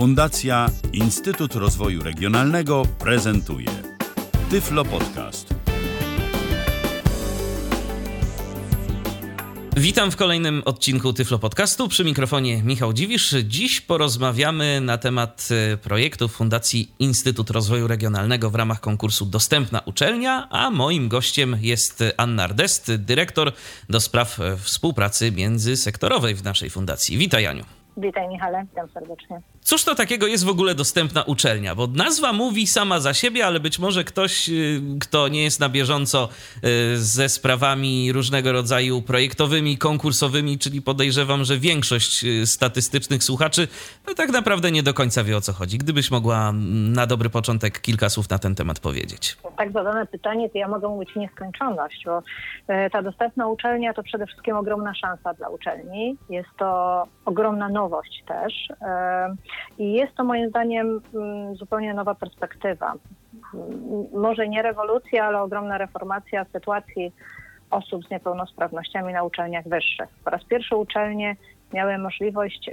Fundacja Instytut Rozwoju Regionalnego prezentuje Tyflo Podcast. Witam w kolejnym odcinku Tyflo Podcastu. Przy mikrofonie Michał Dziwisz. Dziś porozmawiamy na temat e, projektów Fundacji Instytut Rozwoju Regionalnego w ramach konkursu Dostępna Uczelnia, a moim gościem jest Anna Ardest, dyrektor do spraw e, współpracy międzysektorowej w naszej fundacji. Witaj Aniu. Witaj Michale, witam serdecznie. Cóż to takiego jest w ogóle dostępna uczelnia? Bo nazwa mówi sama za siebie, ale być może ktoś, y, kto nie jest na bieżąco y, ze sprawami różnego rodzaju projektowymi, konkursowymi, czyli podejrzewam, że większość y, statystycznych słuchaczy no tak naprawdę nie do końca wie o co chodzi. Gdybyś mogła mm, na dobry początek kilka słów na ten temat powiedzieć. Tak zadane pytanie, to ja mogę mówić nieskończoność, bo e, ta dostępna uczelnia to przede wszystkim ogromna szansa dla uczelni. Jest to ogromna nowość też. E, i jest to moim zdaniem mm, zupełnie nowa perspektywa. Mm, może nie rewolucja, ale ogromna reformacja sytuacji osób z niepełnosprawnościami na uczelniach wyższych. Po raz pierwszy uczelnie miały możliwość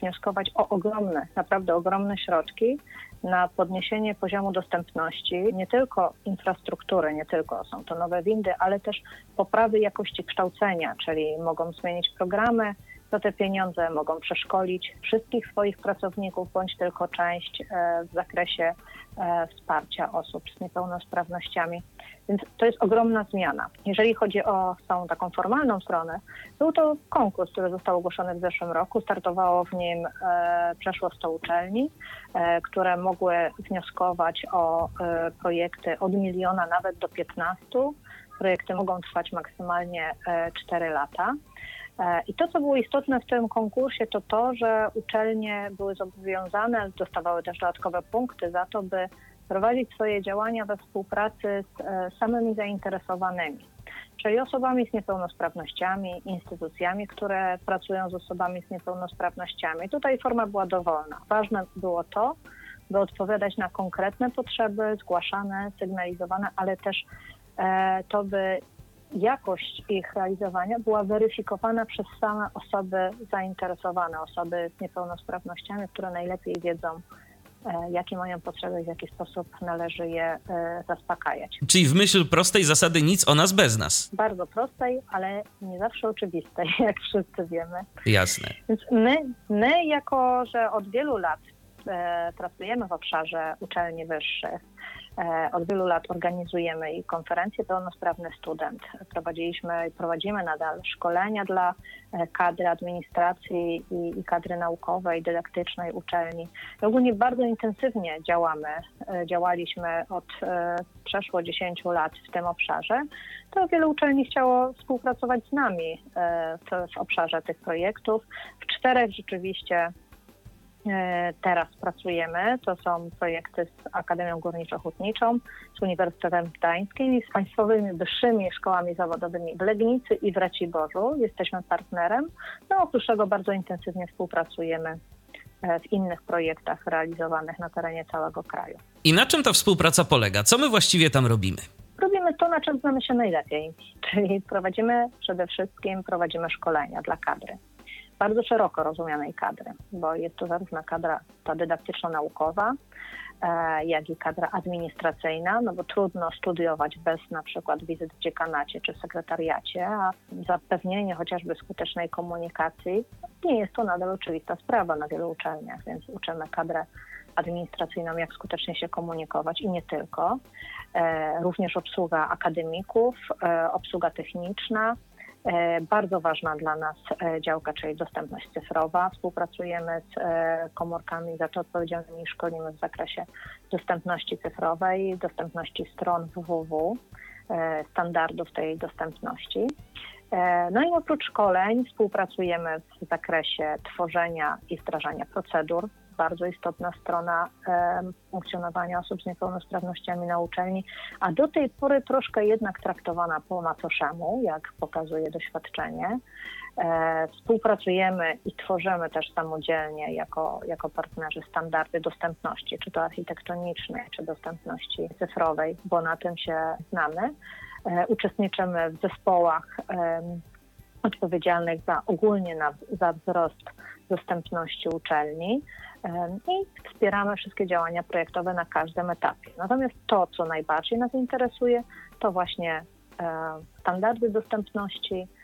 wnioskować o ogromne, naprawdę ogromne środki na podniesienie poziomu dostępności nie tylko infrastruktury, nie tylko są to nowe windy, ale też poprawy jakości kształcenia, czyli mogą zmienić programy, to te pieniądze mogą przeszkolić wszystkich swoich pracowników, bądź tylko część e, w zakresie e, wsparcia osób z niepełnosprawnościami. Więc to jest ogromna zmiana. Jeżeli chodzi o tą taką formalną stronę, był to konkurs, który został ogłoszony w zeszłym roku. Startowało w nim e, przeszło 100 uczelni, które mogły wnioskować o projekty od miliona nawet do 15. Projekty mogą trwać maksymalnie 4 lata. E, I to, co było istotne w tym konkursie, to to, że uczelnie były zobowiązane, dostawały też dodatkowe punkty za to, by prowadzić swoje działania we współpracy z e, samymi zainteresowanymi, czyli osobami z niepełnosprawnościami, instytucjami, które pracują z osobami z niepełnosprawnościami. Tutaj forma była dowolna. Ważne było to, by odpowiadać na konkretne potrzeby zgłaszane, sygnalizowane, ale też e, to, by jakość ich realizowania była weryfikowana przez same osoby zainteresowane, osoby z niepełnosprawnościami, które najlepiej wiedzą, e, jakie mają potrzeby, w jaki sposób należy je e, zaspokajać. Czyli w myśl prostej zasady nic o nas bez nas. Bardzo prostej, ale nie zawsze oczywistej, jak wszyscy wiemy. Jasne. Więc my, my jako, że od wielu lat e, pracujemy w obszarze uczelni wyższych, od wielu lat organizujemy i konferencje pełnosprawny student. Prowadziliśmy prowadzimy nadal szkolenia dla e, kadry administracji i, i kadry naukowej, dydaktycznej uczelni. I ogólnie bardzo intensywnie działamy. E, działaliśmy od przeszło 10 lat w tym obszarze. To wiele uczelni chciało współpracować z nami w, w obszarze tych projektów. W czterech rzeczywiście E, teraz pracujemy. To są projekty z Akademią Górniczo-Hutniczą, z Uniwersytetem Gdańskim i z państwowymi wyższymi szkołami zawodowymi w Legnicy i w Raciborzu. Jesteśmy partnerem. No oprócz tego bardzo intensywnie współpracujemy e, w innych projektach realizowanych na terenie całego kraju. I na czym ta współpraca polega? Co my właściwie tam robimy? Robimy to, na czym znamy się najlepiej, czyli prowadzimy przede wszystkim prowadzimy szkolenia dla kadry bardzo szeroko rozumianej kadry, bo jest to zarówno kadra ta dydaktyczno-naukowa, e, jak i kadra administracyjna, no bo trudno studiować bez na przykład wizyt w dziekanacie czy sekretariacie, a zapewnienie chociażby skutecznej komunikacji nie jest to nadal oczywista sprawa na wielu uczelniach, więc uczymy kadrę administracyjną, jak skutecznie się komunikować i nie tylko. E, również obsługa akademików, e, obsługa techniczna, bardzo ważna dla nas e, działka, czyli dostępność cyfrowa. Współpracujemy z e, komórkami za to odpowiedzialnymi i szkolimy w zakresie dostępności cyfrowej, dostępności stron www, standardów tej dostępności. No i oprócz szkoleń współpracujemy w zakresie tworzenia i wdrażania procedur bardzo istotna strona funkcjonowania osób z niepełnosprawnościami na uczelni, a do tej pory troszkę jednak traktowana po macoszemu, jak pokazuje doświadczenie. E, współpracujemy i tworzymy też samodzielnie jako, jako partnerzy standardy dostępności, czy to architektonicznej, czy dostępności cyfrowej, bo na tym się znamy. E, uczestniczymy w zespołach odpowiedzialnych za ogólnie na, za wzrost dostępności uczelni i wspieramy wszystkie działania projektowe na każdym etapie. Natomiast to, co najbardziej nas interesuje, to właśnie standardy dostępności, E,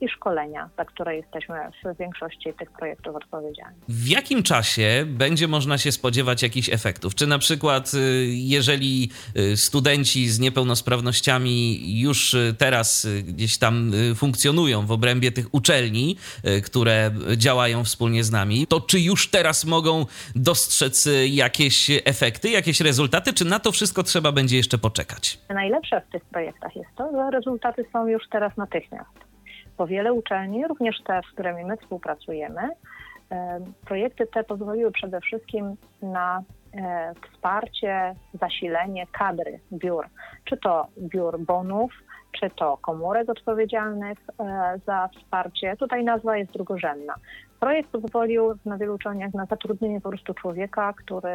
i szkolenia, za które jesteśmy w większości tych projektów odpowiedzialni. W jakim czasie będzie można się spodziewać jakichś efektów? Czy na przykład, y, jeżeli y, studenci z niepełnosprawnościami już y, teraz gdzieś tam funkcjonują w obrębie tych uczelni, które działają wspólnie z nami, to czy już teraz mogą dostrzec jakieś efekty, jakieś rezultaty, czy na to wszystko trzeba będzie jeszcze poczekać? Najlepsze w tych projektach jest to, że rezultaty są już teraz natychmiast bo wiele uczelni, również te, z którymi my współpracujemy, projekty te pozwoliły przede wszystkim na e, wsparcie, zasilenie kadry biur, czy to biur bonów, czy to komórek odpowiedzialnych e, za wsparcie. Tutaj nazwa jest drugorzędna. Projekt pozwolił na wielu uczelniach na zatrudnienie po prostu człowieka, który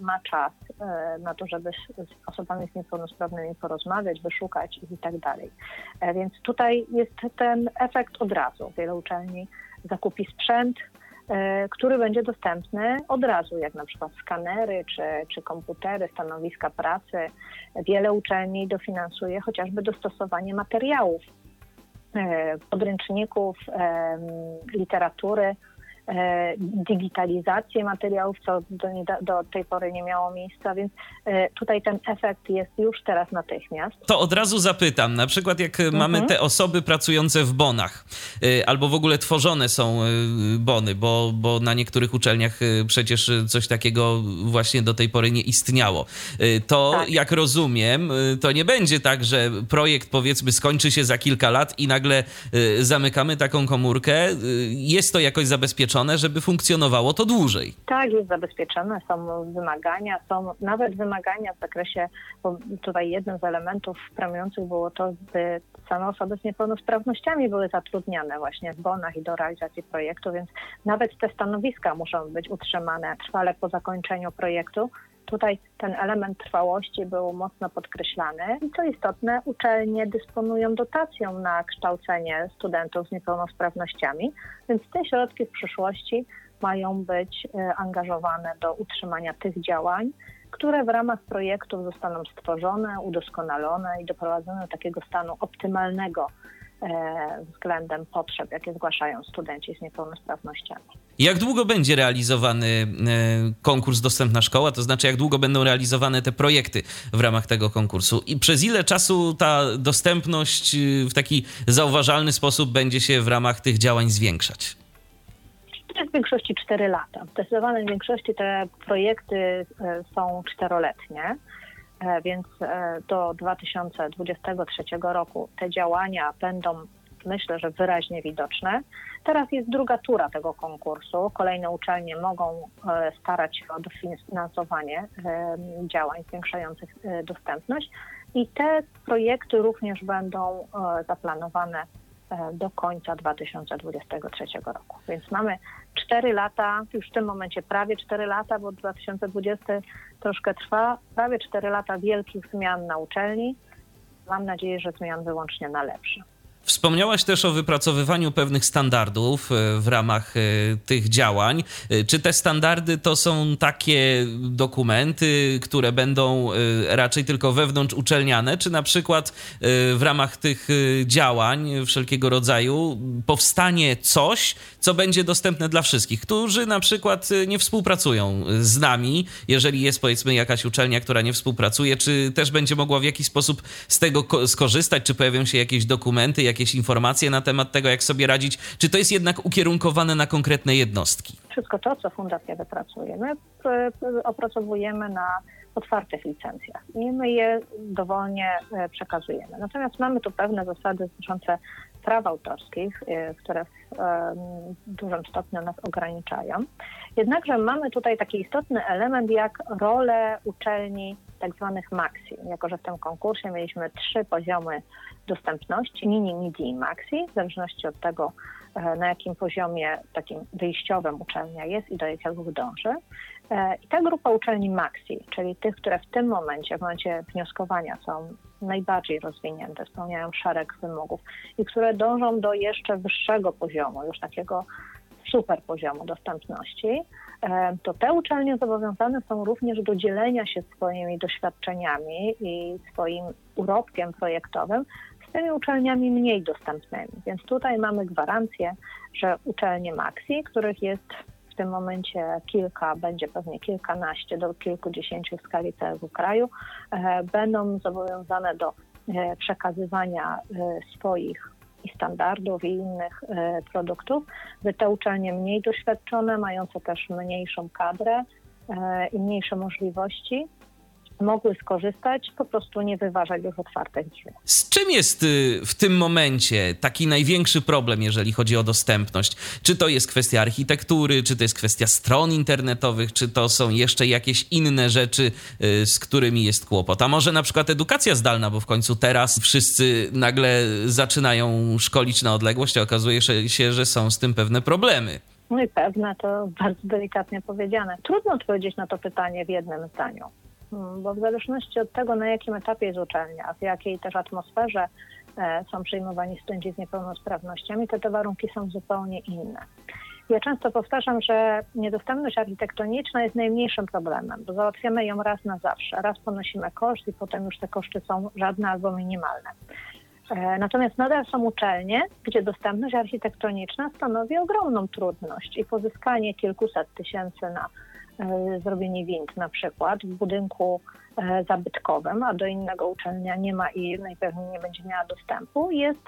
ma czas e, na to, żeby z osobami z niepełnosprawnymi porozmawiać, wyszukać i tak dalej. E, więc tutaj jest ten efekt od razu. Wiele uczelni zakupi sprzęt, E, który będzie dostępny od razu, jak na przykład skanery czy, czy komputery, stanowiska pracy. Wiele uczelni dofinansuje chociażby dostosowanie materiałów, podręczników, literatury. E, digitalizację materiałów, co do, do, tej pory nie miało miejsca, więc e, tutaj ten efekt jest już teraz natychmiast. To od razu zapytam, na przykład jak mhm. mamy te osoby pracujące w bonach, e, albo w ogóle tworzone są bony, bo, bo na niektórych uczelniach przecież coś takiego właśnie do tej pory nie istniało. To tak. jak rozumiem, to nie będzie tak, że projekt powiedzmy skończy się za kilka lat i nagle zamykamy taką komórkę. Jest to jakoś zabezpieczone zabezpieczone, żeby funkcjonowało to dłużej. Tak, jest zabezpieczone, są wymagania, są nawet wymagania w zakresie, bo tutaj jednym z elementów premiujących było to, by same osoby z niepełnosprawnościami były zatrudniane właśnie w bonach i do realizacji projektu, więc nawet te stanowiska muszą być utrzymane trwale po zakończeniu projektu, Tutaj ten element trwałości był mocno podkreślany. I co istotne, uczelnie dysponują dotacją na kształcenie studentów z niepełnosprawnościami, więc te środki w przyszłości mają być e, angażowane do utrzymania tych działań, które w ramach projektów zostaną stworzone, udoskonalone i doprowadzone do takiego stanu optymalnego E, względem potrzeb, jakie zgłaszają studenci z niepełnosprawnościami. Jak długo będzie realizowany e, konkurs Dostępna Szkoła? To znaczy, jak długo będą realizowane te projekty w ramach tego konkursu? I przez ile czasu ta dostępność e, w taki zauważalny sposób będzie się w ramach tych działań zwiększać? w większości 4 lata. W zdecydowanej większości te projekty są czteroletnie. E, więc e, do 2023 roku te działania będą myślę, że wyraźnie widoczne. Teraz jest druga tura tego konkursu. Kolejne uczelnie mogą e, starać się o dofinansowanie działań zwiększających dostępność i te projekty również będą zaplanowane E, do końca 2023 roku. Więc mamy 4 lata, już w tym momencie prawie 4 lata, bo 2020 troszkę trwa, prawie 4 lata wielkich zmian na uczelni. Mam nadzieję, że zmian wyłącznie na lepsze. Wspomniałaś też o wypracowywaniu pewnych standardów e, w ramach e, tych działań. E, czy te standardy to są takie dokumenty, które będą raczej tylko wewnątrz uczelniane, czy na przykład w ramach tych działań wszelkiego rodzaju powstanie coś, co będzie dostępne dla wszystkich, którzy na przykład nie współpracują z nami, jeżeli jest powiedzmy jakaś uczelnia, która nie współpracuje, czy też będzie mogła w jakiś sposób z tego skorzystać, czy pojawią się jakieś dokumenty, jakieś jakieś informacje na temat tego, jak sobie radzić? Czy to jest jednak ukierunkowane na konkretne jednostki? Wszystko to, co Fundacja wypracuje, my opracowujemy na otwartych licencjach i my je dowolnie e, przekazujemy. Natomiast mamy tu pewne zasady dotyczące praw autorskich, e, które w dużym stopniu nas ograniczają. Jednakże mamy tutaj taki istotny element jak rolę uczelni tak zwanych maxi. Jako, że w tym konkursie mieliśmy trzy poziomy dostępności, mini, midi i maxi, w zależności od tego, e, na jakim poziomie takim wyjściowym uczelnia jest i do jakiego dąży. E, I ta grupa uczelni maxi, czyli tych, które w tym momencie, w momencie wnioskowania są najbardziej rozwinięte, spełniają szereg wymogów i które dążą do jeszcze wyższego poziomu, już takiego super poziomu dostępności, e, to te uczelnie zobowiązane są również do dzielenia się swoimi doświadczeniami i swoim urobkiem projektowym z tymi uczelniami mniej dostępnymi. Więc tutaj mamy gwarancję, że uczelnie Maxi, których jest w tym momencie kilka, będzie pewnie kilkanaście do kilkudziesięciu w skali całego kraju, e, będą zobowiązane do e, przekazywania swoich standardów i innych e, produktów, by te uczelnie mniej doświadczone, mające też mniejszą kadrę e, i mniejsze możliwości, mogły skorzystać, po prostu nie wyważać już otwartych drzwi. Z czym jest y, w tym momencie taki największy problem, jeżeli chodzi o dostępność? Czy to jest kwestia architektury, czy to jest kwestia stron internetowych, czy to są jeszcze jakieś inne rzeczy, y, z którymi jest kłopot? A może na przykład edukacja zdalna, bo w końcu teraz wszyscy nagle zaczynają szkolić na odległość, a okazuje się, że są z tym pewne problemy. No i pewne, to bardzo delikatnie powiedziane. Trudno odpowiedzieć na to pytanie w jednym zdaniu. Hmm, bo w zależności od tego, na jakim etapie jest uczelnia, w jakiej też atmosferze e, są przyjmowani studenci z niepełnosprawnościami, to te warunki są zupełnie inne. Ja często powtarzam, że niedostępność architektoniczna jest najmniejszym problemem, bo załatwiamy ją raz na zawsze. Raz ponosimy koszt i potem już te koszty są żadne albo minimalne. E, natomiast nadal są uczelnie, gdzie dostępność architektoniczna stanowi ogromną trudność i pozyskanie kilkuset tysięcy na zrobienie wind na przykład w budynku e, zabytkowym, a do innego uczelnia nie ma i najpewniej nie będzie miała dostępu, jest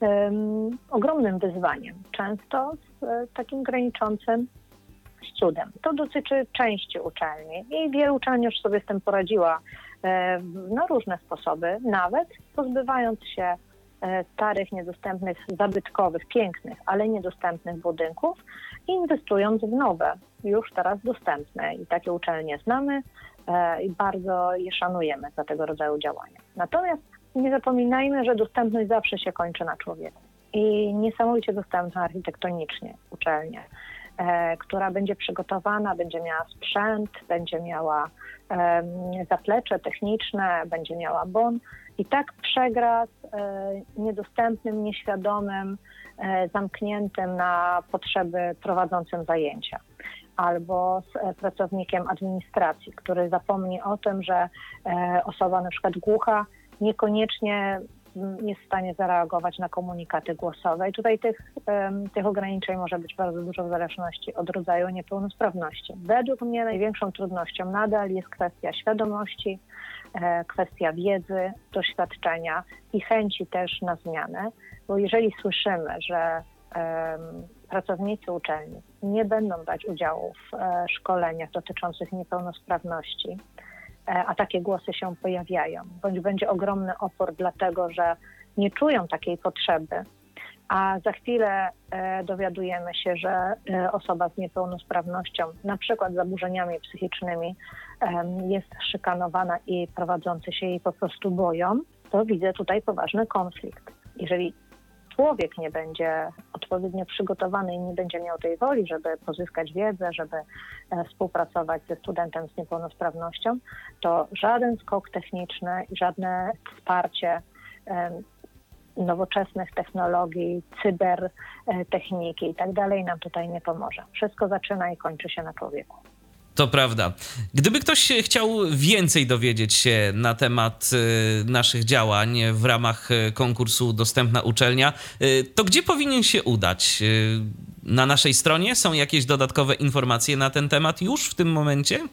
um, ogromnym wyzwaniem, często z, e, takim graniczącym z cudem. To dotyczy części uczelni i wielu uczelni już sobie z tym poradziła e, na różne sposoby, nawet pozbywając się starych, niedostępnych, zabytkowych, pięknych, ale niedostępnych budynków, inwestując w nowe, już teraz dostępne. I takie uczelnie znamy e, i bardzo je szanujemy za tego rodzaju działania. Natomiast nie zapominajmy, że dostępność zawsze się kończy na człowieku. I niesamowicie dostępna architektonicznie uczelnia, e, która będzie przygotowana, będzie miała sprzęt, będzie miała zaplecze techniczne, będzie miała bon i tak przegra z e, niedostępnym, nieświadomym, zamkniętym na potrzeby prowadzącym zajęcia albo z e, pracownikiem administracji, który zapomni o tym, że osoba na przykład głucha niekoniecznie mm, jest w stanie zareagować na komunikaty głosowe. I tutaj tych, tych ograniczeń może być bardzo dużo w zależności od rodzaju niepełnosprawności. Według mnie największą trudnością nadal jest kwestia świadomości, E, kwestia wiedzy, doświadczenia i chęci też na zmianę, bo jeżeli słyszymy, że pracownicy uczelni nie będą brać udziału w e, szkoleniach dotyczących niepełnosprawności, e, a takie głosy się pojawiają, bądź będzie ogromny opór, dlatego że nie czują takiej potrzeby, a za chwilę e, dowiadujemy się, że osoba z niepełnosprawnością, na przykład zaburzeniami psychicznymi, jest szykanowana i prowadzący się jej po prostu boją, to widzę tutaj poważny konflikt. Jeżeli człowiek nie będzie odpowiednio przygotowany i nie będzie miał tej woli, żeby pozyskać wiedzę, żeby e, współpracować ze studentem z niepełnosprawnością, to żaden skok techniczny i żadne wsparcie nowoczesnych technologii, cybertechniki i tak dalej nam tutaj nie pomoże. Wszystko zaczyna i kończy się na człowieku. To prawda. Gdyby ktoś chciał więcej dowiedzieć się na temat y, naszych działań w ramach y, konkursu Dostępna Uczelnia, y, to gdzie powinien się udać? Na naszej stronie są jakieś dodatkowe informacje na ten temat już w tym momencie?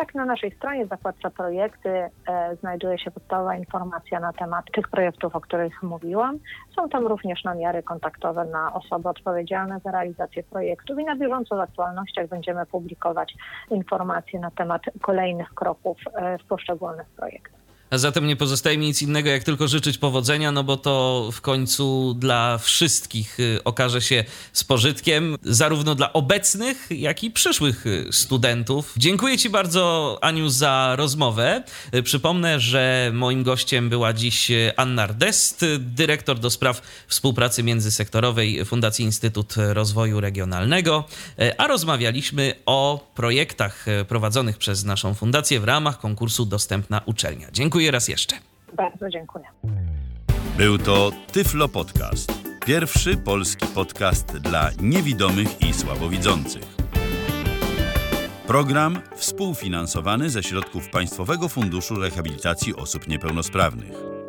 Tak, na naszej stronie zakładca projekty e, znajduje się podstawowa informacja na temat tych projektów, o których mówiłam. Są tam również namiary kontaktowe na osoby odpowiedzialne za realizację projektów i na bieżąco w aktualnościach będziemy publikować informacje na temat kolejnych kroków e, w poszczególnych projektach. Zatem nie pozostaje mi nic innego, jak tylko życzyć powodzenia, no bo to w końcu dla wszystkich y, okaże się z pożytkiem, zarówno dla obecnych, jak i przyszłych y, studentów. Dziękuję Ci bardzo, Aniu, za rozmowę. Y, przypomnę, że moim gościem była dziś Anna Rdest, dyrektor do spraw współpracy międzysektorowej Fundacji Instytut Rozwoju Regionalnego, a rozmawialiśmy o projektach prowadzonych przez naszą fundację w ramach konkursu Dostępna Uczelnia. Dziękuję. Dziękuję raz jeszcze. Bardzo dziękuję. Był to Tyflo Podcast. Pierwszy polski podcast dla niewidomych i słabowidzących. Program współfinansowany ze środków Państwowego Funduszu Rehabilitacji Osób Niepełnosprawnych.